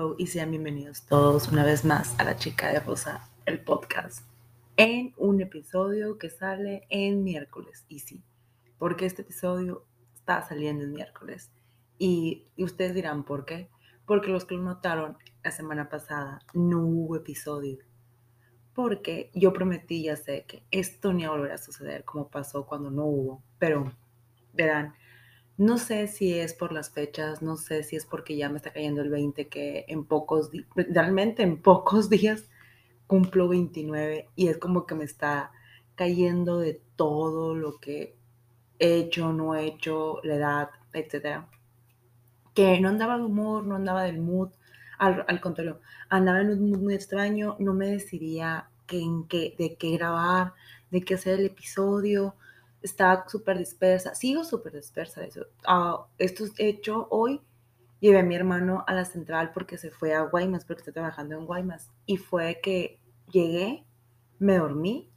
Hello y sean bienvenidos todos una vez más a La Chica de Rosa, el podcast, en un episodio que sale en miércoles. Y sí, porque este episodio está saliendo el miércoles. Y, ustedes dirán, ¿por qué? Porque los que lo notaron la semana pasada no hubo episodio. Porque yo prometí, ya sé, que esto ni a volver a suceder como pasó cuando no hubo. Pero, verán, no sé si es por las fechas, no sé si es porque ya me está cayendo el 20, que en pocos días, realmente en pocos días cumplo 29 y es como que me está cayendo de todo lo que he hecho, no he hecho, la edad, etc. Que no andaba de humor, no andaba del mood, al, al contrario, andaba en un mood muy extraño, no me decidía que, en qué, de qué grabar, de qué hacer el episodio, estaba súper dispersa, sigo súper dispersa. Eso. Uh, esto hecho hoy, llevé a mi hermano a la central porque se fue a Guaymas, porque está trabajando en Guaymas. Y fue que llegué, me dormí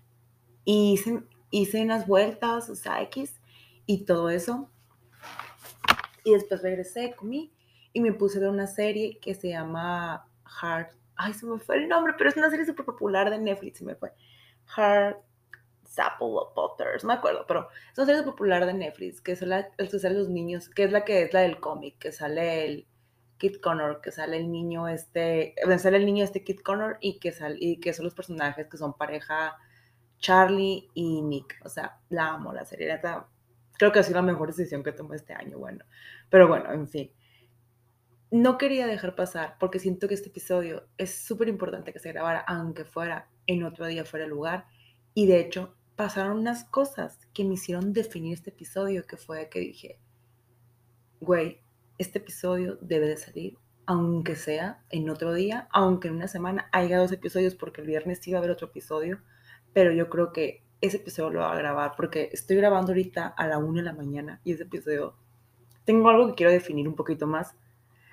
y hice, hice unas vueltas, o sea, X, y todo eso. Y después regresé, comí y me puse a ver una serie que se llama Heart. Ay, se me fue el nombre, pero es una serie súper popular de Netflix, se me fue. Heart Apple Potters, no me acuerdo, pero es una serie popular de Netflix, que es la el que sale los niños, que es la que es la del cómic, que sale el Kid Connor, que sale el niño este, sale el niño este Kid Connor y que, sale, y que son los personajes que son pareja Charlie y Nick. O sea, la amo, la serie. creo que ha sido la mejor decisión que tomé este año, bueno. Pero bueno, en fin. No quería dejar pasar porque siento que este episodio es súper importante que se grabara, aunque fuera en otro día fuera el lugar. Y de hecho, pasaron unas cosas que me hicieron definir este episodio, que fue que dije, güey, este episodio debe de salir, aunque sea en otro día, aunque en una semana haya dos episodios, porque el viernes sí va a haber otro episodio, pero yo creo que ese episodio lo va a grabar, porque estoy grabando ahorita a la una de la mañana y ese episodio, tengo algo que quiero definir un poquito más,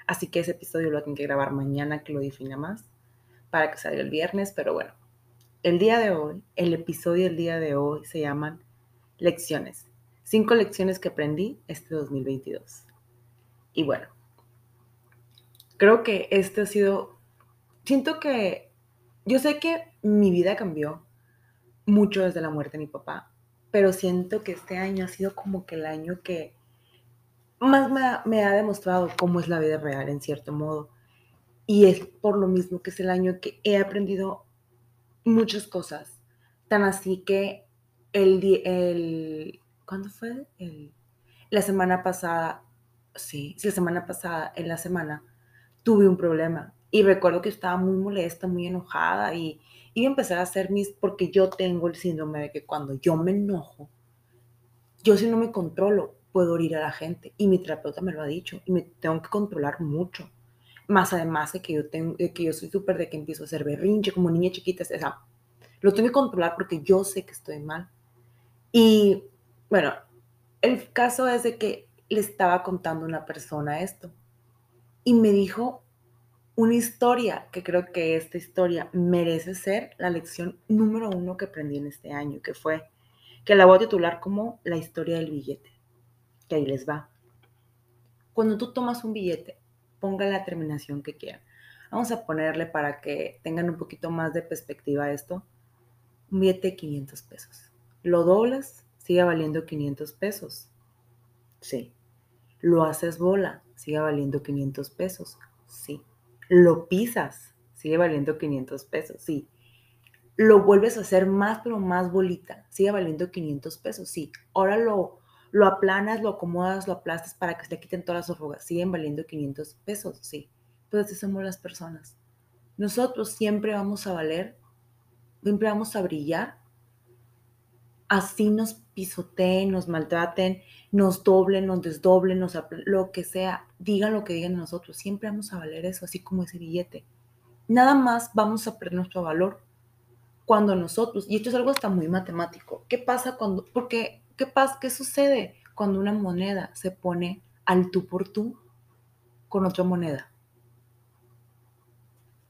así que ese episodio lo tengo que grabar mañana que lo defina más, para que salga el viernes, pero bueno, el día de hoy, el episodio del día de hoy se llaman Lecciones. Cinco lecciones que aprendí este 2022. Y bueno, creo que este ha sido, siento que, yo sé que mi vida cambió mucho desde la muerte de mi papá, pero siento que este año ha sido como que el año que más me ha, demostrado cómo es la vida real en cierto modo. Y es por lo mismo que es el año que he aprendido muchas cosas. Tan así que el, el ¿cuándo fue? El, la semana pasada, sí, la semana pasada, en la semana, tuve un problema. Y recuerdo que estaba muy molesta, muy enojada y a empezar a hacer mis, porque yo tengo el síndrome de que cuando yo me enojo, yo si no me controlo, puedo herir a la gente. Y mi terapeuta me lo ha dicho y me tengo que controlar mucho. Más además de que yo, tengo, que yo soy súper de que empiezo a hacer berrinche como niña chiquita. O sea, lo tengo que controlar porque yo sé que estoy mal. Y bueno, el caso es de que le estaba contando una persona esto. Y me dijo una historia, que creo que esta historia merece ser la lección número uno que aprendí en este año, que fue que la voy a titular como la historia del billete. Que ahí les va. Cuando tú tomas un billete, ponga la terminación que quieran. Vamos a ponerle para que tengan un poquito más de perspectiva esto. Un billete de 500 pesos. Lo doblas, sigue valiendo 500 pesos. Sí. Lo haces bola, sigue valiendo 500 pesos. Sí. Lo pisas, sigue valiendo 500 pesos. Sí. Lo vuelves a hacer más, pero más bolita, sigue valiendo 500 pesos. Sí. Ahora lo lo aplanas, lo acomodas, lo aplastas para que se le quiten todas las arrugas. Siguen valiendo 500 pesos, sí. Pues así somos las personas. Nosotros siempre vamos a valer, siempre vamos a brillar. Así nos pisoteen, nos maltraten, nos doblen, nos desdoblen, nos lo que sea, digan lo que digan nosotros. Siempre vamos a valer eso, así como ese billete. Nada más vamos a perder nuestro valor cuando nosotros, y esto es algo hasta muy matemático, ¿qué pasa cuando, porque ¿Qué pasa? ¿Qué sucede cuando una moneda se pone al tú por tú con otra moneda?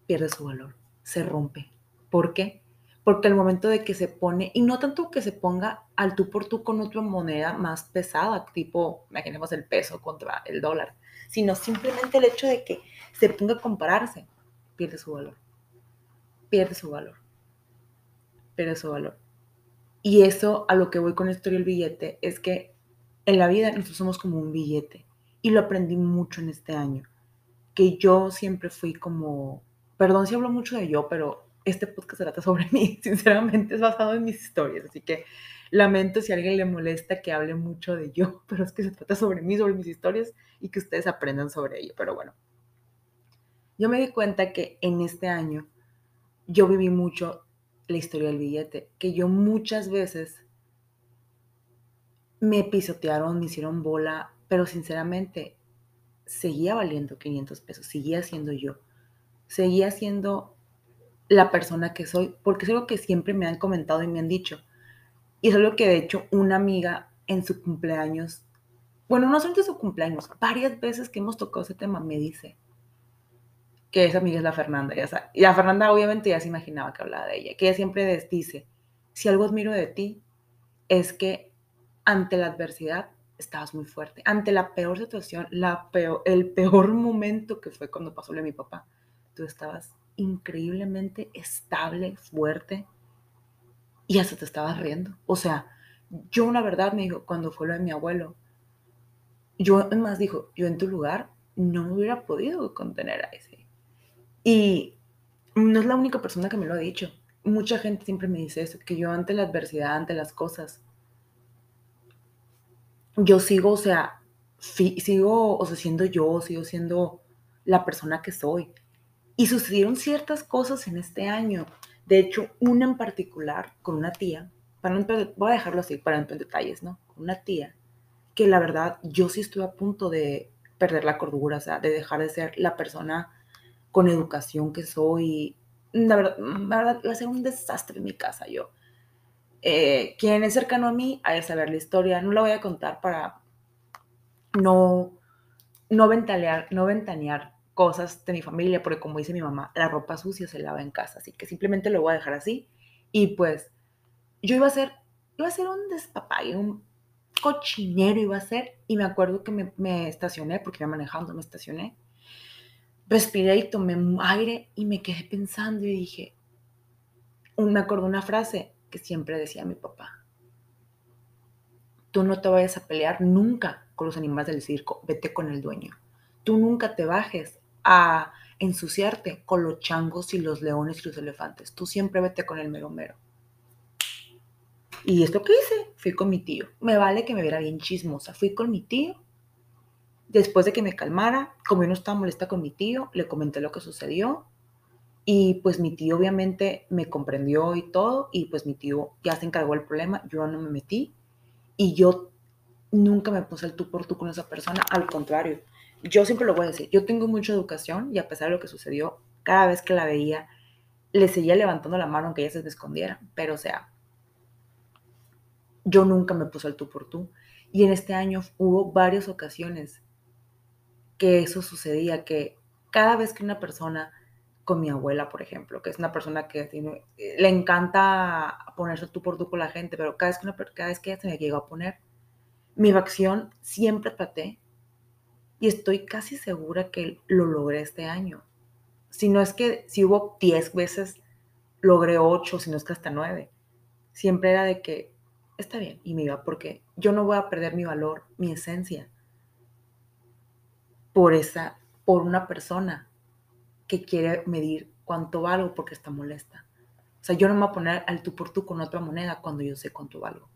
Pierde su valor, se rompe. ¿Por qué? Porque al momento de que se pone, y no tanto que se ponga al tú por tú con otra moneda más pesada, tipo, imaginemos el peso contra el dólar, sino simplemente el hecho de que se ponga a compararse, pierde su valor. Pierde su valor. Pierde su valor. Y eso a lo que voy con la historia del billete es que en la vida nosotros somos como un billete. Y lo aprendí mucho en este año. Que yo siempre fui como, perdón si hablo mucho de yo, pero este podcast se trata sobre mí. Sinceramente es basado en mis historias. Así que lamento si a alguien le molesta que hable mucho de yo, pero es que se trata sobre mí, sobre mis historias y que ustedes aprendan sobre ello. Pero bueno, yo me di cuenta que en este año yo viví mucho la historia del billete, que yo muchas veces me pisotearon, me hicieron bola, pero sinceramente seguía valiendo 500 pesos, seguía siendo yo, seguía siendo la persona que soy, porque es algo que siempre me han comentado y me han dicho. Y es algo que de hecho una amiga en su cumpleaños, bueno, no solamente su cumpleaños, varias veces que hemos tocado ese tema, me dice, que esa amiga es la Fernanda. Ya y la Fernanda obviamente ya se imaginaba que hablaba de ella, que ella siempre dice, si algo admiro de ti es que ante la adversidad estabas muy fuerte, ante la peor situación, la peor, el peor momento que fue cuando pasó lo de mi papá, tú estabas increíblemente estable, fuerte y hasta te estabas riendo. O sea, yo una verdad me dijo, cuando fue lo de mi abuelo, yo más dijo, yo en tu lugar no hubiera podido contener a ese y no es la única persona que me lo ha dicho. Mucha gente siempre me dice eso, que yo ante la adversidad, ante las cosas, yo sigo, o sea, sigo, o sea, siendo yo, sigo siendo la persona que soy. Y sucedieron ciertas cosas en este año. De hecho, una en particular con una tía, para no, voy a dejarlo así para entrar en detalles, ¿no? Con una tía, que la verdad yo sí estuve a punto de perder la cordura, o sea, de dejar de ser la persona con educación que soy. La verdad, la verdad iba a ser un desastre en mi casa yo. Eh, quien es cercano a mí ha de saber la historia. No la voy a contar para no, no, ventanear, no ventanear cosas de mi familia, porque como dice mi mamá, la ropa sucia se lava en casa. Así que simplemente lo voy a dejar así. Y pues yo iba a ser, iba a ser un despapalle, un cochinero iba a ser. Y me acuerdo que me, me estacioné, porque iba manejando, me estacioné respiré y tomé aire y me quedé pensando y dije, me acuerdo una frase que siempre decía mi papá. Tú no te vayas a pelear nunca con los animales del circo, vete con el dueño. Tú nunca te bajes a ensuciarte con los changos y los leones y los elefantes. Tú siempre vete con el mero mero. Y esto que hice, fui con mi tío. Me vale que me viera bien chismosa. Fui con mi tío Después de que me calmara, como yo no estaba molesta con mi tío, le comenté lo que sucedió y pues mi tío obviamente me comprendió y todo y pues mi tío ya se encargó del problema, yo no me metí y yo nunca me puse el tú por tú con esa persona, al contrario, yo siempre lo voy a decir, yo tengo mucha educación y a pesar de lo que sucedió, cada vez que la veía, le seguía levantando la mano aunque ella se escondiera, pero o sea, yo nunca me puse el tú por tú. Y en este año hubo varias ocasiones que eso sucedía, que cada vez que una persona, con mi abuela, por ejemplo, que es una persona que tiene, le encanta ponerse tú por tú con la gente, pero cada vez que, una, cada vez que ella se me llegó a poner, mi reacción siempre traté y estoy casi segura que lo logré este año. Si no es que si hubo 10 veces, logré 8, si no es que hasta 9. Siempre era de que está bien y me iba porque yo no voy a perder mi valor, mi esencia por esa, por una persona que quiere medir cuánto valgo porque está molesta. O sea, yo no me voy a poner al tú por tú con otra moneda cuando yo sé cuánto valgo.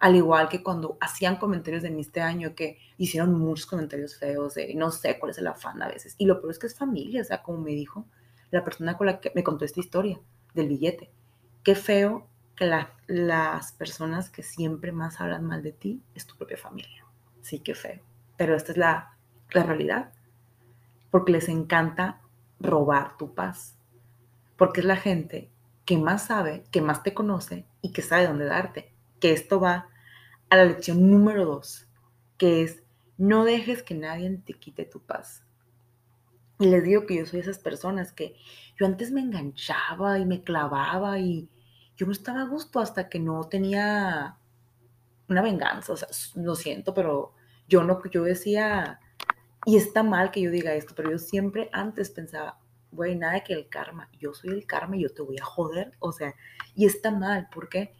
Al igual que cuando hacían comentarios de mí este año, que hicieron muchos comentarios feos, de no sé cuál es el afán a veces. Y lo peor es que es familia, o sea, como me dijo la persona con la que me contó esta historia del billete. Qué feo que las personas que siempre más hablan mal de ti es tu propia familia. Sí, qué feo. Pero esta es la, la realidad, porque les encanta robar tu paz, porque es la gente que más sabe, que más te conoce y que sabe dónde darte. Que esto va a la lección número dos, que es no dejes que nadie te quite tu paz. Y les digo que yo soy esas personas que yo antes me enganchaba y me clavaba y yo no estaba a gusto hasta que no tenía una venganza. O sea, lo siento, pero yo no, yo decía, Y está mal que yo diga esto, pero yo siempre antes pensaba, güey, nada que el karma, yo soy el karma y yo te voy a joder, o sea, y está mal, ¿por qué?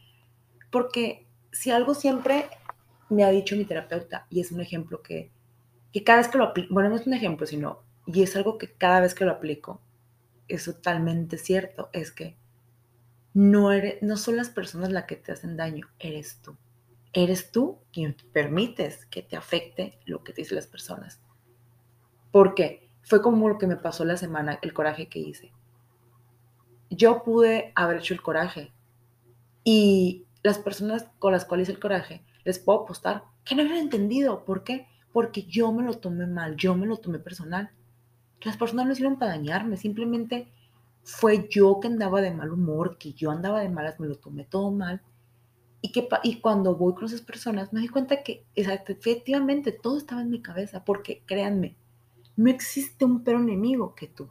Porque si algo siempre me ha dicho mi terapeuta, y es un ejemplo que, que cada vez que lo aplico, bueno, no es un ejemplo, sino, y es algo que cada vez que lo aplico, es totalmente cierto, es que no, eres, no son las personas las que te hacen daño, eres tú. Eres tú quien permites que te afecte lo que te dicen las personas. ¿Por qué? Fue como lo que me pasó la semana, el coraje que hice. Yo pude haber hecho el coraje y las personas con las cuales hice el coraje, les puedo apostar que no habían entendido. ¿Por qué? Porque yo me lo tomé mal, yo me lo tomé personal. Las personas no hicieron para dañarme, simplemente fue yo que andaba de mal humor, que yo andaba de malas, me lo tomé todo mal. Y, que, y cuando voy con esas personas me di cuenta que efectivamente todo estaba en mi cabeza, porque créanme, no existe un peor enemigo que tú.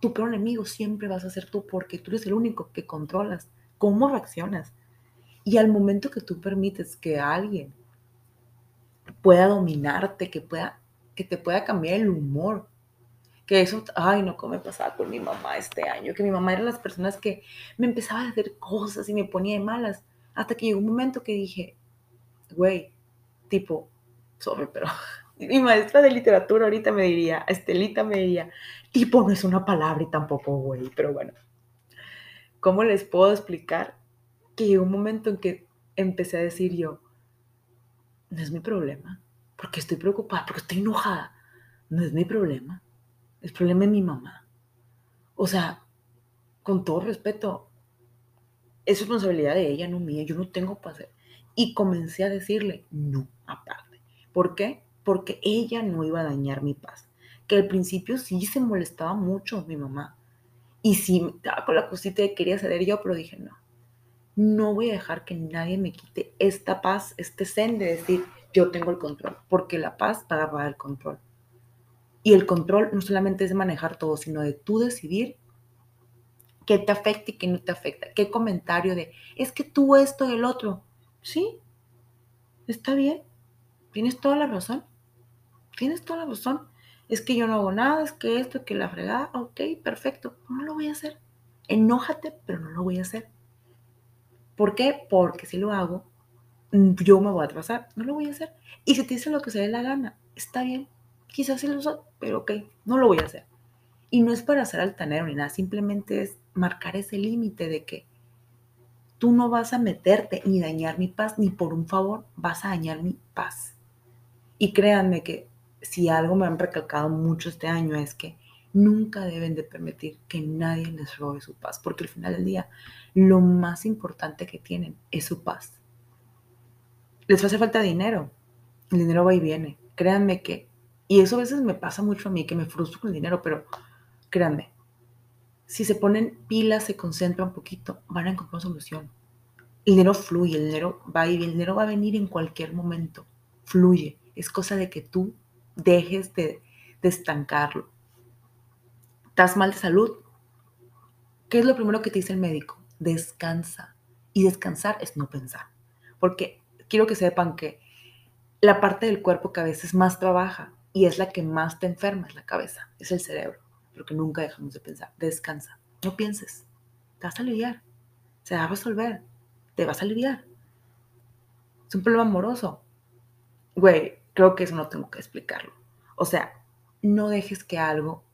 Tu peor enemigo siempre vas a ser tú porque tú eres el único que controlas cómo reaccionas. Y al momento que tú permites que alguien pueda dominarte, que, pueda, que te pueda cambiar el humor, que eso, ay, no, cómo me pasaba con mi mamá este año, que mi mamá era las personas que me empezaba a hacer cosas y me ponía de malas, hasta que llegó un momento que dije, güey, tipo, sobre, pero mi maestra de literatura ahorita me diría, Estelita me diría, tipo no es una palabra y tampoco, güey, pero bueno, ¿cómo les puedo explicar que llegó un momento en que empecé a decir yo, no es mi problema, porque estoy preocupada, porque estoy enojada, no es mi problema el problema es mi mamá. O sea, con todo respeto, es responsabilidad de ella, no mía. Yo no tengo para hacer. Y comencé a decirle, no, aparte. ¿Por qué? Porque ella no iba a dañar mi paz. Que al principio sí se molestaba mucho mi mamá. Y sí, estaba con la cosita de quería ceder yo, pero dije, no. No voy a dejar que nadie me quite esta paz, este zen de decir, yo tengo el control. Porque la paz va a dar el control. Y el control no solamente es de manejar todo, sino de tú decidir qué te afecta y qué no te afecta. Qué comentario de, es que tú esto y el otro. Sí, está bien. Tienes toda la razón. Tienes toda la razón. Es que yo no hago nada, es que esto, que la fregada. Ok, perfecto. No lo voy a hacer. Enójate, pero no lo voy a hacer. ¿Por qué? Porque si lo hago, yo me voy a atrasar. No lo voy a hacer. Y si te dice lo que se dé la gana, está bien quizás sí lo uso, pero ok, no lo voy a hacer. Y no es para ser altanero ni nada, simplemente es marcar ese límite de que tú no vas a meterte ni dañar mi paz, ni por un favor vas a dañar mi paz. Y créanme que si algo me han recalcado mucho este año es que nunca deben de permitir que nadie les robe su paz, porque al final del día lo más importante que tienen es su paz. Les hace falta dinero, el dinero va y viene. Créanme que y eso a veces me pasa mucho a mí, que me frustro con el dinero, pero créanme, si se ponen pilas, se concentran un poquito, van a encontrar solución. El dinero fluye, el dinero va y el dinero va a venir en cualquier momento. Fluye. Es cosa de que tú dejes de, estancarlo. ¿Estás mal de salud? ¿Qué es lo primero que te dice el médico? Descansa. Y descansar es no pensar. Porque quiero que sepan que la parte del cuerpo que a veces más trabaja y es la que más te enferma, es la cabeza, es el cerebro, pero que nunca dejamos de pensar. Descansa, no pienses, te vas a aliviar, se va a resolver, te vas a aliviar. Es un problema amoroso. Güey, creo que eso no tengo que explicarlo. O sea, no dejes que algo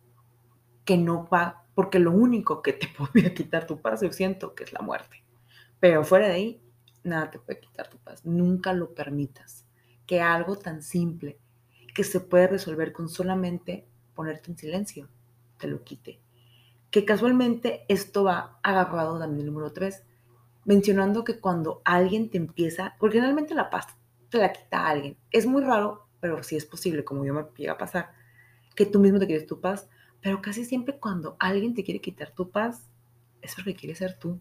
que no va, porque lo único que te podría quitar tu paz, yo siento que es la muerte. Pero fuera de ahí, nada te puede quitar tu paz. Nunca lo permitas. Que algo tan simple que se puede resolver con solamente ponerte en silencio, te lo quite. Que casualmente esto va agarrado también el número 3, mencionando que cuando alguien te empieza, porque generalmente la paz te la quita alguien. Es muy raro, pero sí es posible, como yo me llega a pasar, que tú mismo te quieres tu paz, pero casi siempre cuando alguien te quiere quitar tu paz, es porque quiere ser tú.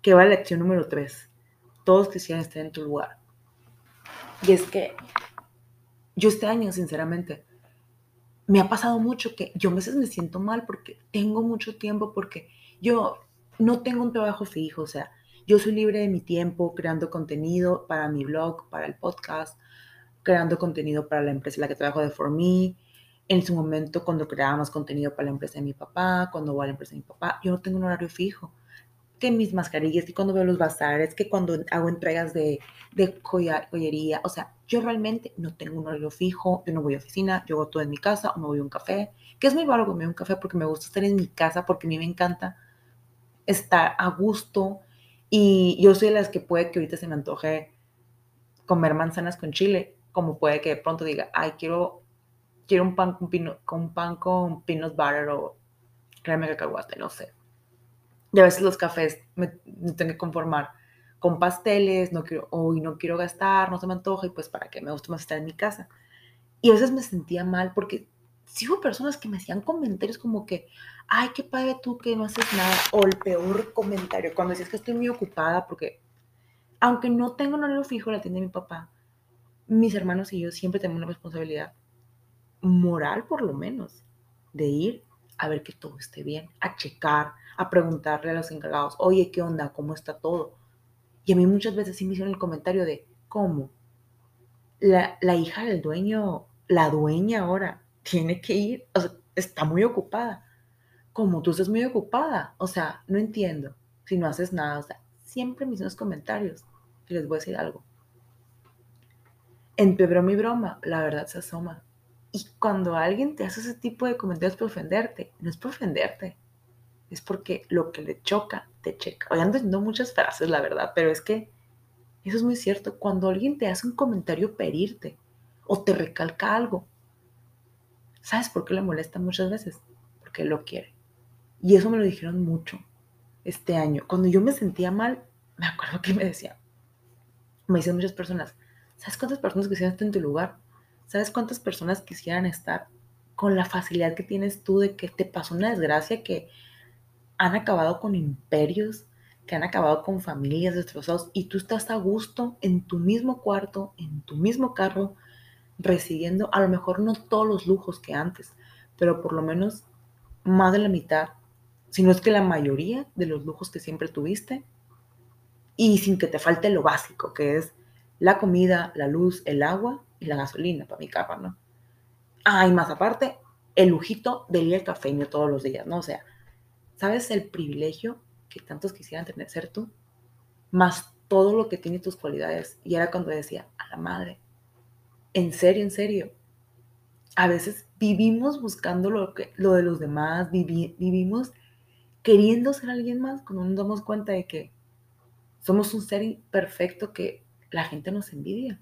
Que va la lección número 3. Todos quisieran estar en tu lugar. Y es que yo este año, sinceramente, me ha pasado mucho que yo a veces me siento mal porque tengo mucho tiempo, porque yo no tengo un trabajo fijo, o sea, yo soy libre de mi tiempo creando contenido para mi blog, para el podcast, creando contenido para la empresa en la que trabajo de For Me, en su momento cuando creábamos contenido para la empresa de mi papá, cuando voy a la empresa de mi papá, yo no tengo un horario fijo. Que mis mascarillas, que cuando veo los bazares, que cuando hago entregas de, de joyería, o sea, yo realmente no tengo un horario fijo, yo no voy a oficina, yo hago todo en mi casa o me voy a un café, que es muy raro comer un café porque me gusta estar en mi casa, porque a mí me encanta estar a gusto y yo soy de las que puede que ahorita se me antoje comer manzanas con chile, como puede que de pronto diga, ay, quiero quiero un pan con, pino, con pan con peanut butter o crema de cacahuate, no sé. Y a veces los cafés me, tengo que conformar con pasteles, no quiero, hoy no quiero gastar, no se me antoja, y pues para qué, me gusta más estar en mi casa. Y a veces me sentía mal porque sí hubo personas que me hacían comentarios como que, ay, qué padre tú que no haces nada, o el peor comentario, cuando decías que estoy muy ocupada, porque aunque no tengo un horario fijo la tienda de mi papá, mis hermanos y yo siempre tenemos una responsabilidad moral por lo menos, de ir a ver que todo esté bien, a checar, a preguntarle a los encargados, oye, ¿qué onda? ¿Cómo está todo? Y a mí muchas veces sí me hicieron el comentario de, ¿cómo? La, la hija del dueño, la dueña ahora, tiene que ir, o sea, está muy ocupada. ¿Cómo? Tú estás muy ocupada. O sea, no entiendo. Si no haces nada, o sea, siempre mis hicieron comentarios. Y les voy a decir algo. En mi broma, la verdad se asoma. Y cuando alguien te hace ese tipo de comentarios por ofenderte, no es por ofenderte, es porque lo que le choca, te checa. Hoy ando diciendo muchas frases, la verdad, pero es que eso es muy cierto. Cuando alguien te hace un comentario perirte o te recalca algo, ¿sabes por qué le molesta muchas veces? Porque lo quiere. Y eso me lo dijeron mucho este año. Cuando yo me sentía mal, me acuerdo que me decían, me decían muchas personas, ¿sabes cuántas personas quisieran estar en tu lugar? ¿Sabes cuántas personas quisieran estar con la facilidad que tienes tú de que te pasó una desgracia que han acabado con imperios, que han acabado con familias destrozadas y tú estás a gusto en tu mismo cuarto, en tu mismo carro, recibiendo a lo mejor no todos los lujos que antes, pero por lo menos más de la mitad, si no es que la mayoría de los lujos que siempre tuviste y sin que te falte lo básico, que es la comida, la luz, el agua y la gasolina para mi carro, ¿no? Ah, y más aparte, el lujito del ir al cafeño todos los días, ¿no? O sea, ¿sabes el privilegio que tantos quisieran tener ser tú? Más todo lo que tiene tus cualidades. Y era cuando decía, a la madre, en serio, en serio. A veces vivimos buscando lo, que, lo de los demás, vivimos queriendo ser alguien más cuando nos damos cuenta de que somos un ser imperfecto que la gente nos envidia.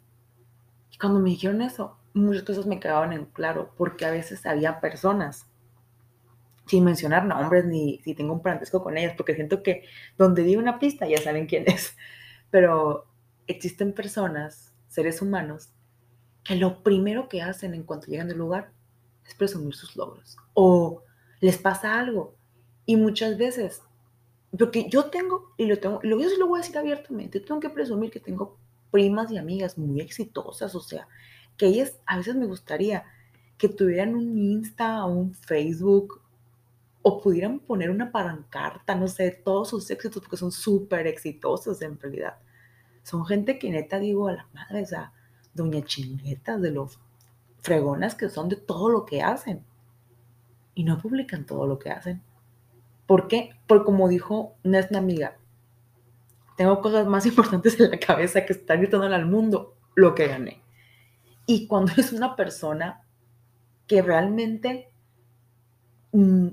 Y cuando me dijeron eso, muchas cosas me quedaban en claro, porque a veces había personas, sin mencionar nombres ni si tengo un parentesco con ellas, porque siento que donde di una pista ya saben quién es, pero existen personas, seres humanos, que lo primero que hacen en cuanto llegan al lugar es presumir sus logros o les pasa algo. Y muchas veces, porque yo tengo, y lo tengo, lo, yo lo voy a decir abiertamente, tengo que presumir que tengo primas y amigas muy exitosas, o sea, que ellas a veces me gustaría que tuvieran un Insta o un Facebook o pudieran poner una parancarta, no sé, todos sus éxitos, porque son súper exitosos en realidad. Son gente que neta digo a la madre, o sea, doña chinguetas de los fregonas que son de todo lo que hacen. Y no publican todo lo que hacen. ¿Por qué? Porque como dijo una amiga, tengo cosas más importantes en la cabeza que estar gritando al mundo lo que gané. Y cuando es una persona que realmente mm,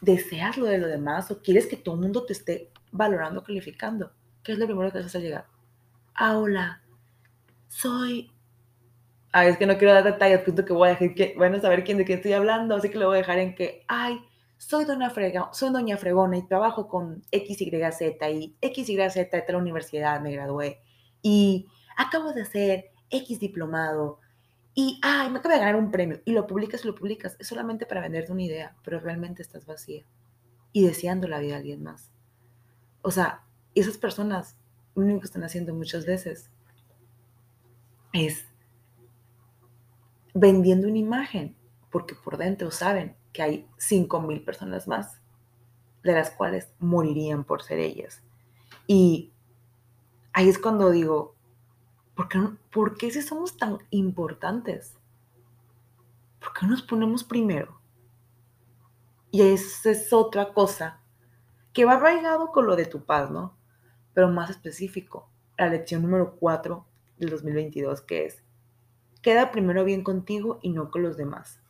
deseas lo de lo demás o quieres que todo el mundo te esté valorando, calificando, ¿qué es lo primero que haces al llegar? Ah, hola, soy... Ay, es que no quiero dar detalles, punto que voy a dejar que, bueno, saber quién de quién estoy hablando, así que lo voy a dejar en que, ay, soy doña, Frega, soy doña Fregona y trabajo con XYZ y XYZ de la universidad me gradué y acabo de hacer X diplomado y, ay, me acabo de ganar un premio y lo publicas y lo publicas. Es solamente para venderte una idea, pero realmente estás vacía y deseando la vida de alguien más. O sea, esas personas, lo único que están haciendo muchas veces es vendiendo una imagen, porque por dentro saben que hay 5.000 personas más, de las cuales morirían por ser ellas. Y ahí es cuando digo, ¿por qué, ¿por qué si somos tan importantes? ¿por qué nos ponemos primero? Y esa es otra cosa que va arraigado con lo de tu paz, ¿no? Pero más específico, la lección número 4 del 2022, que es, queda primero bien contigo y no con los demás.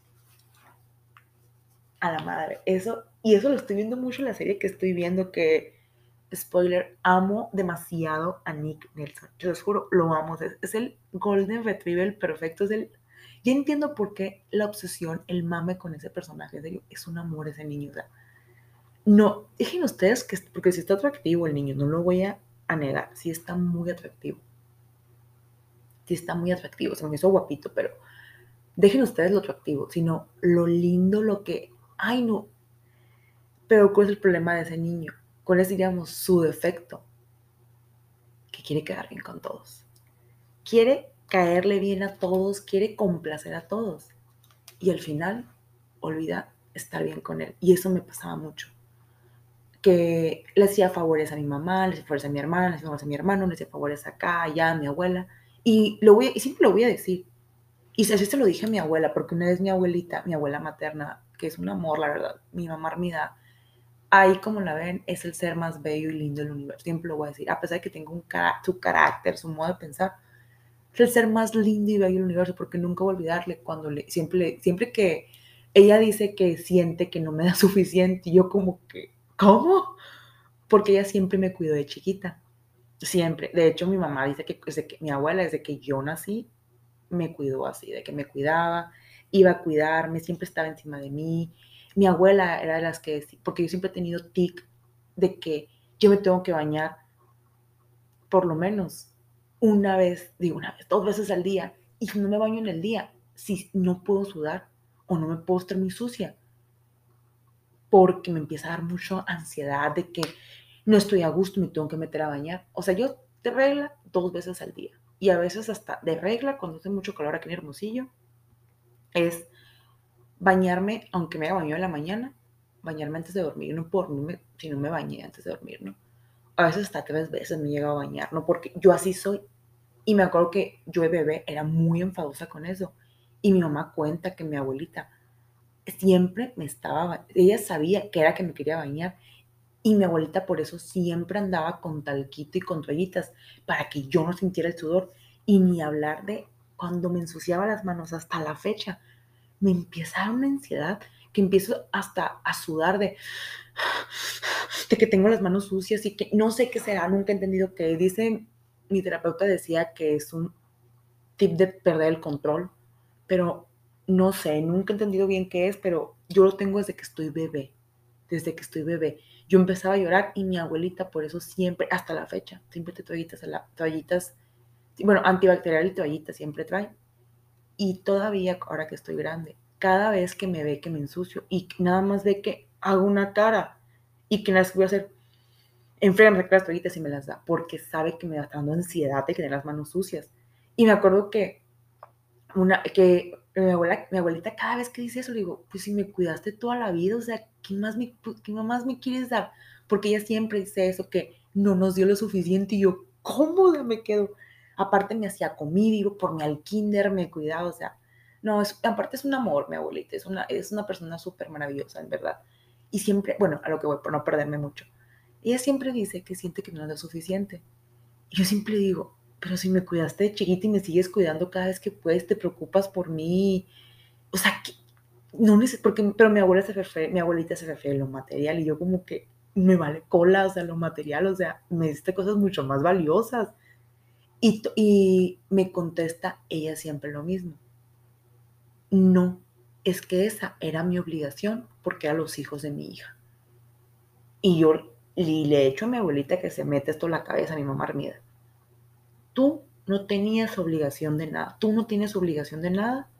A la madre, eso, y eso lo estoy viendo mucho en la serie que estoy viendo, que, spoiler, amo demasiado a Nick Nelson. Yo les juro, lo amo. Es, es el Golden Retriever perfecto, es el ya entiendo por qué la obsesión, el mame con ese personaje, es un amor ese niño. No, dejen ustedes que, porque si está atractivo el niño, no lo voy a, negar, sí está muy atractivo. Sí está muy atractivo, se me hizo guapito, pero dejen ustedes lo atractivo, sino lo lindo, lo que, ay no. Pero ¿cuál es el problema de ese niño? ¿Cuál es, digamos, su defecto? Que quiere quedar bien con todos. Quiere caerle bien a todos, quiere complacer a todos. Y al final olvida estar bien con él. Y eso me pasaba mucho. Que le hacía favores a mi mamá, le hacía favores a mi hermana, le hacía favores a mi hermano, le hacía favores acá, allá, a mi abuela. Y, lo voy, y siempre lo voy a decir. Y así se lo dije a mi abuela, porque una vez mi abuelita, mi abuela materna, que es un amor, la verdad, mi mamá Armida, ahí como la ven, es el ser más bello y lindo del universo. Siempre lo voy a decir, a pesar de que tenga un su carácter, su modo de pensar, el ser más lindo y bello del universo, porque nunca voy a olvidarle cuando le, siempre, siempre que ella dice que siente que no me da suficiente, yo como que, ¿cómo? Porque ella siempre me cuidó de chiquita, siempre. De hecho, mi mamá dice que, desde que mi abuela, desde que yo nací, me cuidó así, de que me cuidaba, iba a cuidarme, siempre estaba encima de mí. Mi abuela era de las que, porque yo siempre he tenido tic de que yo me tengo que bañar por lo menos una vez, digo una vez, dos veces al día, y si no me baño en el día, si no puedo sudar o no me puedo estar muy sucia, porque me empieza a dar mucha ansiedad de que no estoy a gusto, me tengo que meter a bañar. O sea, yo de regla dos veces al día, y a veces hasta de regla, cuando hace mucho calor aquí en Hermosillo, es bañarme, aunque me haya bañado en la mañana, bañarme antes de dormir, no por si no me bañé antes de dormir, ¿no? a veces hasta tres veces me llega a bañar, ¿no? Porque yo así soy. Y me acuerdo que yo de bebé era muy enfadosa con eso. Y mi mamá cuenta que mi abuelita siempre me estaba, ella sabía que era que me quería bañar. Y mi abuelita por eso siempre andaba con talquito y con toallitas para que yo no sintiera el sudor. Y ni hablar de cuando me ensuciaba las manos hasta la fecha. Me empieza una ansiedad que empiezo hasta a sudar de de que tengo las manos sucias y que no sé qué será, nunca he entendido qué. Dice, mi terapeuta decía que es un tip de perder el control, pero no sé, nunca he entendido bien qué es, pero yo lo tengo desde que estoy bebé, desde que estoy bebé. Yo empezaba a llorar y mi abuelita por eso siempre, hasta la fecha, siempre te toallitas, toallitas, bueno, antibacterial y toallitas siempre trae. Y todavía, ahora que estoy grande, cada vez que me ve que me ensucio y nada más ve que hago una cara, y que las voy a hacer, enfréame las toallitas y me las da, porque sabe que me da dando ansiedad de tener las manos sucias. Y me acuerdo que, una, que mi, abuela, mi abuelita cada vez que dice eso, le digo, pues si me cuidaste toda la vida, o sea, ¿qué más me, qué más me quieres dar? Porque ella siempre dice eso, que no nos dio lo suficiente y yo, cómoda me quedo. Aparte me hacía comida, por mi al kinder me cuidaba, o sea, no, es, aparte es un amor, mi abuelita, es una, es una persona súper maravillosa, en verdad. Y siempre, bueno, a lo que voy, por no perderme mucho. Ella siempre dice que siente que no es lo suficiente. Y yo siempre digo, pero si me cuidaste de chiquita y me sigues cuidando cada vez que puedes, te preocupas por mí. O sea, que, no necesito, porque, pero mi abuela se refiere, mi abuelita se refiere a lo material y yo como que me vale cola, o sea, lo material, o sea, me diste cosas mucho más valiosas. Y, y me contesta ella siempre lo mismo. No, es que esa era mi obligación porque eran los hijos de mi hija. Y yo le he hecho a mi abuelita que se mete esto en la cabeza a mi mamá Armida. Tú no tenías obligación de nada. Tú no tienes obligación de nada.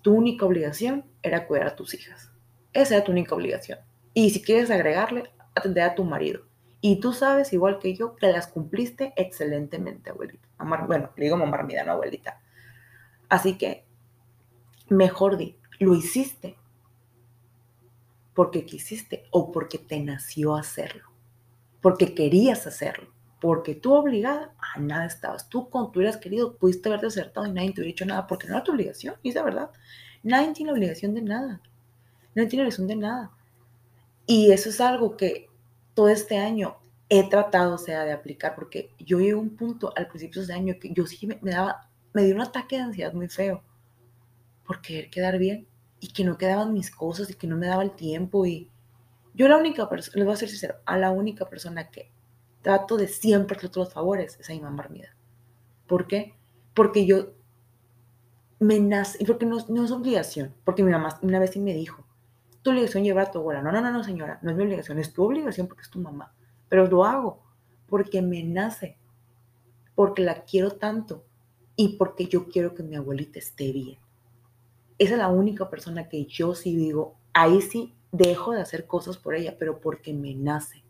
Tu única obligación era cuidar a tus hijas. Esa era tu única obligación. Y si quieres agregarle, atender a tu marido. Y tú sabes, igual que yo, que las cumpliste excelentemente, abuelita. bueno, le digo mamá no abuelita. Así que, mejor di, lo hiciste porque quisiste o porque te nació hacerlo, porque querías hacerlo, porque tú obligada a nada estabas. Tú, cuando tú hubieras querido, pudiste haberte acertado y nadie te hubiera dicho nada porque no era tu obligación, y es de verdad. Nadie tiene obligación de nada. Nadie tiene obligación de nada. Y eso es algo que todo este año he tratado, sea, de aplicar, porque yo llegué a un punto al principio de este año que yo sí me, daba, me dio un ataque de ansiedad muy feo por querer quedar bien y que no quedaban mis cosas y que no me daba el tiempo y yo la única persona, les voy a ser sincero, a la única persona que trato de siempre hacer los favores es a mi mamá Armida. ¿Por qué? Porque yo me nace, porque no, no, es obligación, porque mi mamá una vez sí me dijo, tu obligación llevar a tu abuela. No, no, no, no, señora, no es mi obligación, es tu obligación porque es tu mamá. Pero lo hago porque me nace, porque la quiero tanto y porque yo quiero que mi abuelita esté bien. Esa es la única persona que yo sí digo, ahí sí dejo de hacer cosas por ella, pero porque me nace.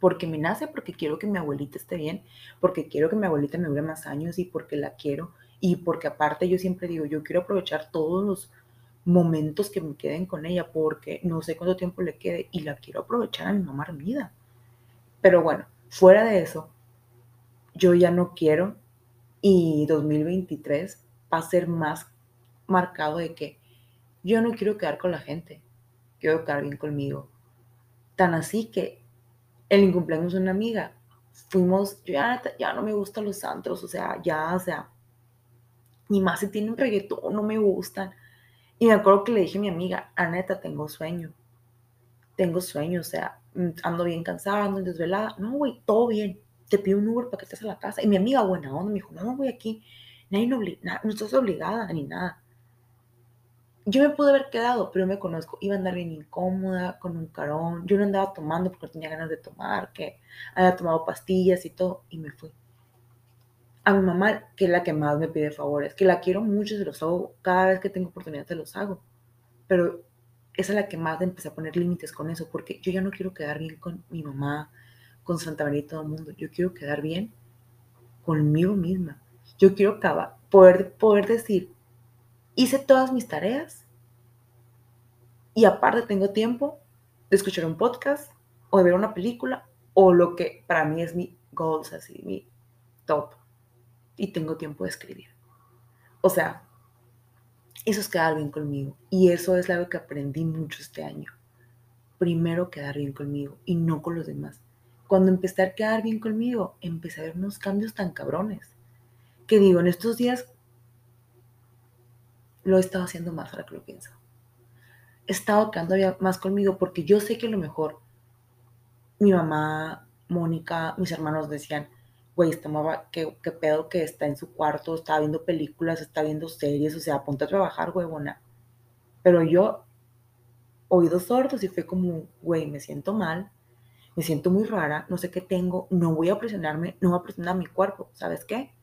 Porque me nace, porque quiero que mi abuelita esté bien, porque quiero que mi abuelita me dure más años y porque la quiero. Y porque aparte yo siempre digo, yo quiero aprovechar todos los momentos que me queden con ella, porque no sé cuánto tiempo le quede y la quiero aprovechar a mi mamá vida. Pero bueno, fuera de eso, yo ya no quiero y 2023 va a ser más marcado de que yo no quiero quedar con la gente, quiero quedar bien conmigo. Tan así que el cumpleaños de una amiga, fuimos, yo ya, ya no me gustan los santos, o sea, ya, o sea, ni más si tienen reggaetón, no me gustan. Y me acuerdo que le dije a mi amiga, Aneta, tengo sueño. Tengo sueño, o sea, mm, ando bien cansada, ando desvelada. No, güey, todo bien. Te pido un Uber para que estés a la casa. Y mi amiga, buena onda, me dijo, no, voy aquí. Nadie no, no estás obligada ni nada. Yo me pude haber quedado, pero me conozco. Iba a andar bien incómoda, con un carón. Yo no andaba tomando porque no tenía ganas de tomar, que había tomado pastillas y todo. Y me fui a mi mamá, que es la que más me pide favores, que la quiero mucho, se los hago, cada vez que tengo oportunidad se los hago, pero esa es la que más empecé a poner límites con eso, porque yo ya no quiero quedar bien con mi mamá, con Santa María y todo el mundo, yo quiero quedar bien conmigo misma, yo quiero poder, poder decir, hice todas mis tareas y aparte tengo tiempo de escuchar un podcast o de ver una película o lo que para mí es mi goals, así, mi top y tengo tiempo de escribir. O sea, eso es quedar bien conmigo. Y eso es algo que aprendí mucho este año. Primero quedar bien conmigo y no con los demás. Cuando empecé a quedar bien conmigo, empecé a ver unos cambios tan cabrones. Que digo, en estos días lo he estado haciendo más ahora que lo pienso. He estado quedando más conmigo porque yo sé que a lo mejor mi mamá, Mónica, mis hermanos decían, güey, está qué, qué pedo que está en su cuarto, está viendo películas, está viendo series, o sea, ponte a trabajar, huevona. Pero yo, oídos sordos, y fue como, güey, me siento mal, me siento muy rara, no sé qué tengo, no voy a presionarme, no voy a presionar mi cuerpo, ¿sabes qué?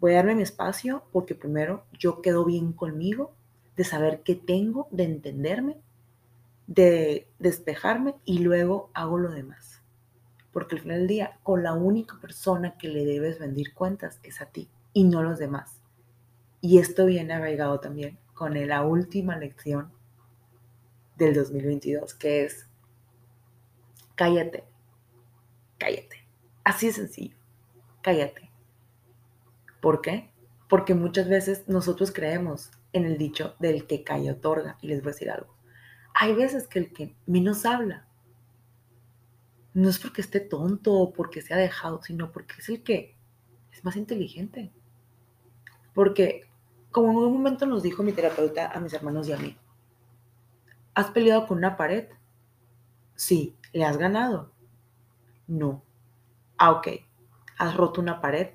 Voy a darme mi espacio porque primero yo quedo bien conmigo, de saber qué tengo, de entenderme, de despejarme y luego hago lo demás porque al final del día, con la única persona que le debes rendir cuentas es a ti y no a los demás. Y esto viene arraigado también con la última lección del 2022, que es cállate, cállate. Así de sencillo, cállate. ¿Por qué? Porque muchas veces nosotros creemos en el dicho del que calla otorga. Y les voy a decir algo. Hay veces que el que menos habla no es porque esté tonto o porque se ha dejado, sino porque es el que es más inteligente. Porque, como en un momento nos dijo mi terapeuta a mis hermanos y a mí, ¿has peleado con una pared? Sí. ¿Le has ganado? No. Ah, ok. ¿Has roto una pared?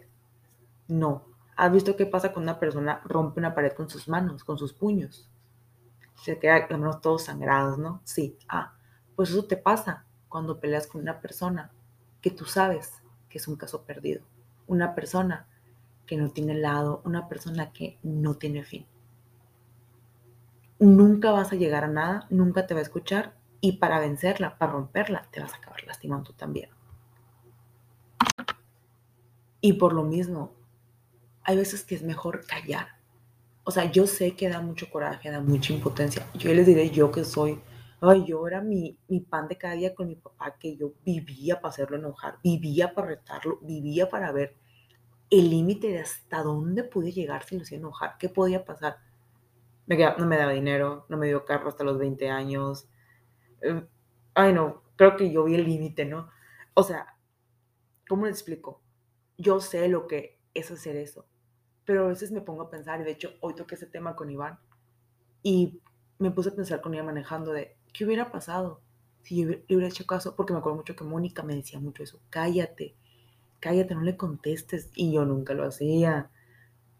No. ¿Has visto qué pasa cuando una persona rompe una pared con sus manos, con sus puños? Se quedan las manos todos sangrados, ¿no? Sí. Ah, pues eso te pasa cuando peleas con una persona que tú sabes que es un caso perdido, una persona que no tiene lado, una persona que no tiene fin. Nunca vas a llegar a nada, nunca te va a escuchar y para vencerla, para romperla, te vas a acabar lastimando tú también. Y por lo mismo, hay veces que es mejor callar. O sea, yo sé que da mucho coraje, da mucha impotencia. Yo les diré yo que soy Ay, yo era mi, mi pan de cada día con mi papá, que yo vivía para hacerlo enojar, vivía para retarlo, vivía para ver el límite de hasta dónde pude llegar si lo hacía enojar, qué podía pasar. me, no me daba dinero, no me dio carro hasta los 20 años. Eh, ay, no, creo que yo vi el límite, ¿no? O sea, ¿cómo le explico? Yo sé lo que es hacer eso, pero a veces me pongo a pensar, de hecho hoy toqué ese tema con Iván, y me puse a pensar con ella manejando de, ¿qué hubiera pasado si yo hubiera hecho caso? Porque me acuerdo mucho que Mónica me decía mucho eso, cállate, cállate, no le contestes, y yo nunca lo hacía.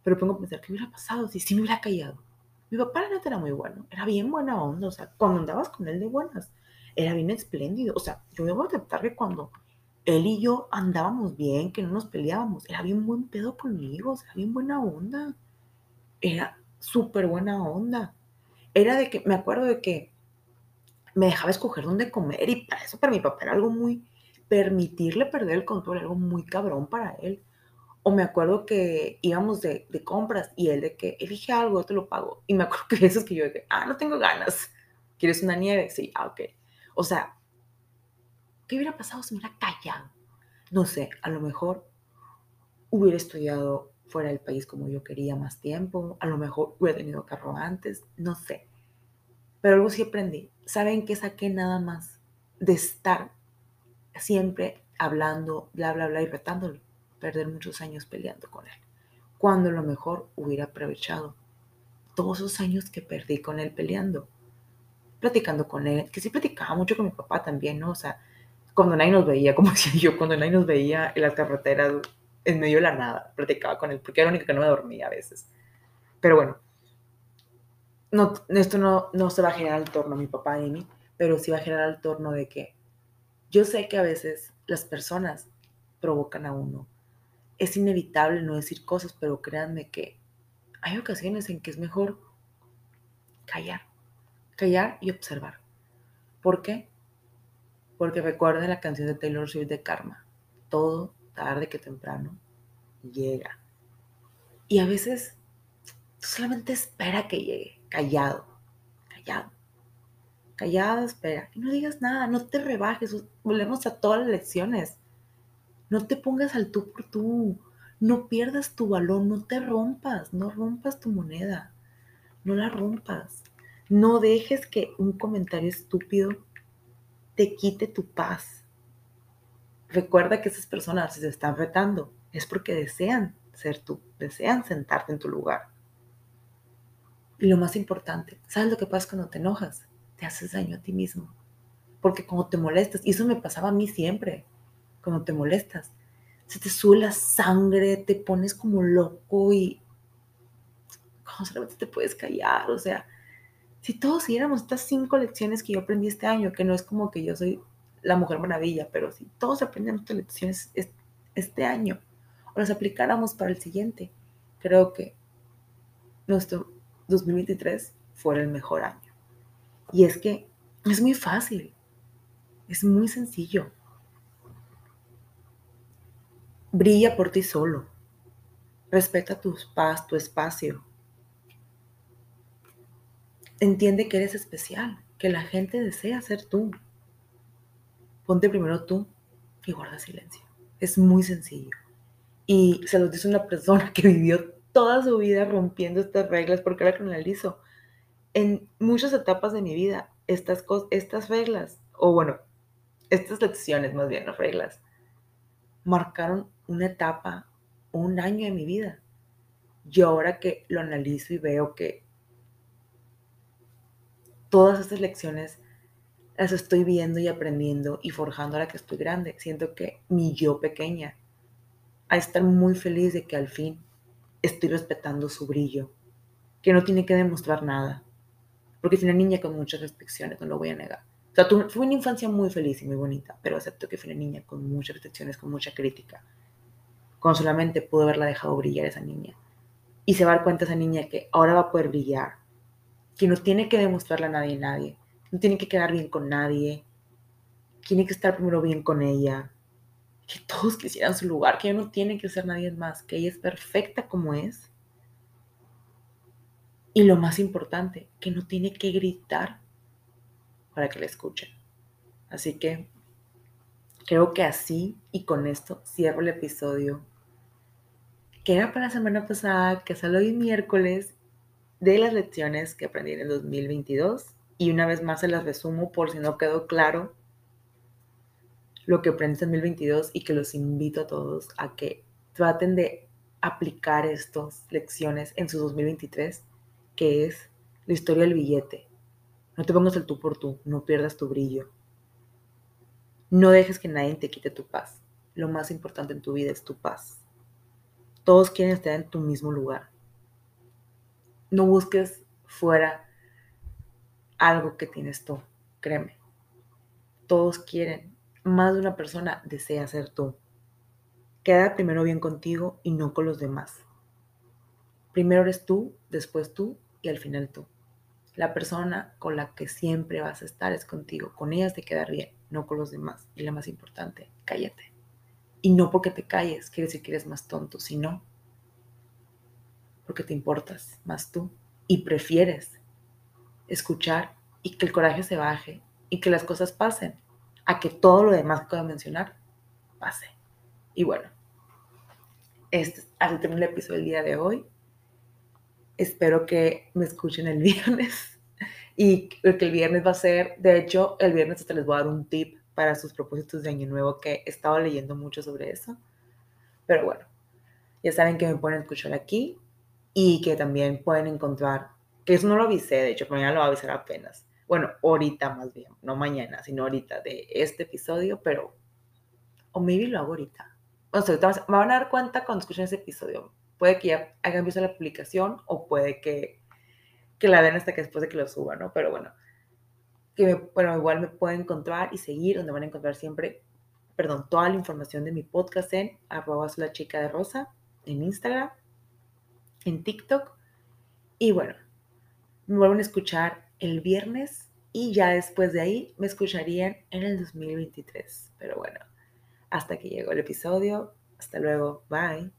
Pero pongo a pensar, ¿qué hubiera pasado si sí me hubiera callado? Mi papá la neta era muy bueno, era bien buena onda, o sea, cuando andabas con él de buenas, era bien espléndido, o sea, yo debo aceptar que cuando él y yo andábamos bien, que no nos peleábamos, era bien buen pedo conmigo, sea, bien buena onda, era súper buena onda, era de que, me acuerdo de que me dejaba escoger dónde comer y para eso para mi papá era algo muy, permitirle perder el control, algo muy cabrón para él. O me acuerdo que íbamos de, compras y él de que elige algo, yo te lo pago. Y me acuerdo que eso es que yo de ah, no tengo ganas. ¿Quieres una nieve? Sí, ah, ok. O sea, ¿qué hubiera pasado si me hubiera callado? No sé, a lo mejor hubiera estudiado fuera del país como yo quería más tiempo, a lo mejor hubiera tenido carro antes, no sé. Pero algo sí aprendí. ¿Saben qué saqué nada más? De estar siempre hablando, bla, bla, bla y retándolo perder muchos años peleando con él, cuando a lo mejor hubiera aprovechado todos esos años que perdí con él peleando, platicando con él, que sí platicaba mucho con mi papá también, ¿no? O sea, cuando nadie nos veía, como decía yo, cuando nadie nos veía en las carreteras, en medio de la nada, platicaba con él, porque era la única que no me dormía a veces. Pero bueno, no, esto no, no se va a generar al torno mi papá y mí, pero sí va a generar al torno de que yo sé que a veces las personas provocan a uno es inevitable no decir cosas, pero créanme que hay ocasiones en que es mejor callar, callar y observar. ¿Por qué? Porque recuerden la canción de Taylor Swift de Karma. Todo tarde que temprano llega. Y a veces solamente espera que llegue, callado, callado, callado, espera. Y no digas nada, no te rebajes. Volvemos a todas las lecciones. No te pongas al tú por tú. No pierdas tu balón, no te rompas, no rompas tu moneda. No la rompas. No dejes que un comentario estúpido te quite tu paz. Recuerda que esas personas, se están retando, es porque desean ser tú, desean sentarte en tu lugar. Y lo más importante, ¿sabes lo que pasa cuando te enojas? Te haces daño a ti mismo. Porque cuando te molestas, y eso me pasaba a mí siempre, cuando te molestas. Se te sube la sangre, te pones como loco y ¿cómo solamente te puedes callar. O sea, si todos siguiéramos estas cinco lecciones que yo aprendí este año, que no es como que yo soy la mujer maravilla, pero si todos aprendemos estas lecciones este año o las aplicáramos para el siguiente, creo que nuestro 2023 fuera el mejor año. Y es que es muy fácil, es muy sencillo. Brilla por ti solo. Respeta tu paz, tu espacio. Entiende que eres especial, que la gente desea ser tú. Ponte primero tú y guarda silencio. Es muy sencillo. Y se lo dice una persona que vivió toda su vida rompiendo estas reglas, porque que analizo, en muchas etapas de mi vida, estas, estas reglas, o bueno, estas lecciones más bien, no reglas, marcaron una etapa, un año de mi vida. Yo ahora que lo analizo y veo que todas estas lecciones las estoy viendo y aprendiendo y forjando ahora que estoy grande. Siento que mi yo pequeña a estar muy feliz de que al fin estoy respetando su brillo, que no tiene que demostrar nada. Porque es una niña con muchas restricciones, no lo voy a negar. O sea, fue una infancia muy feliz y muy bonita, pero acepto que fui una niña con muchas restricciones, con mucha crítica. Cuando solamente pudo haberla dejado brillar esa niña. Y se va a dar cuenta esa niña que ahora va a poder brillar, que no tiene que demostrarle a nadie, nadie, no tiene que quedar bien con nadie, tiene que estar primero bien con ella, que todos quisieran su lugar, que ella no tiene que ser nadie más, que ella es perfecta como es. Y lo más importante, que no tiene que gritar para que la escuchen. Así que creo que así y con esto cierro el episodio que era para la semana pasada, que salió hoy miércoles de las lecciones que aprendí en el 2022 y una vez más se las resumo por si no quedó claro lo que aprendí en 2022 y que los invito a todos a que traten de aplicar estas lecciones en su 2023, que es la historia del billete. No te pongas el tú por tú, no pierdas tu brillo. No dejes que nadie te quite tu paz. Lo más importante en tu vida es tu paz. Todos quieren estar en tu mismo lugar. No busques fuera algo que tienes tú, créeme. Todos quieren, más de una persona desea ser tú. Queda primero bien contigo y no con los demás. Primero eres tú, después tú y al final tú. La persona con la que siempre vas a estar es contigo. Con ellas te quedar bien, no con los demás. Y la más importante, cállate. Y no porque te calles quiere decir que eres más tonto, sino porque te importas más tú y prefieres escuchar y que el coraje se baje y que las cosas pasen a que todo lo demás que puedo mencionar pase. Y bueno, este así termina el episodio del día de hoy. Espero que me escuchen el viernes y que el viernes va a ser, de hecho, el viernes hasta les voy a dar un tip para sus propósitos de año nuevo que he estado leyendo mucho sobre eso. Pero bueno, ya saben que me pueden escuchar aquí y que también pueden encontrar, que eso no lo avisé, de hecho, mañana lo voy a avisar apenas. Bueno, ahorita más bien, no mañana, sino ahorita de este episodio, pero, o maybe lo hago ahorita o sea, me van a dar cuenta cuando escuchen ese episodio. Puede que ya hayan visto la publicación o puede que, que la vean hasta que después de que lo suba, ¿no? Pero bueno, que bueno, igual me pueden encontrar y seguir, donde van a encontrar siempre, perdón, toda la información de mi podcast en arroba la chica de rosa, en Instagram, en TikTok. Y bueno, me vuelven a escuchar el viernes y ya después de ahí me escucharían en el 2023. Pero bueno, hasta que llegó el episodio. Hasta luego. Bye.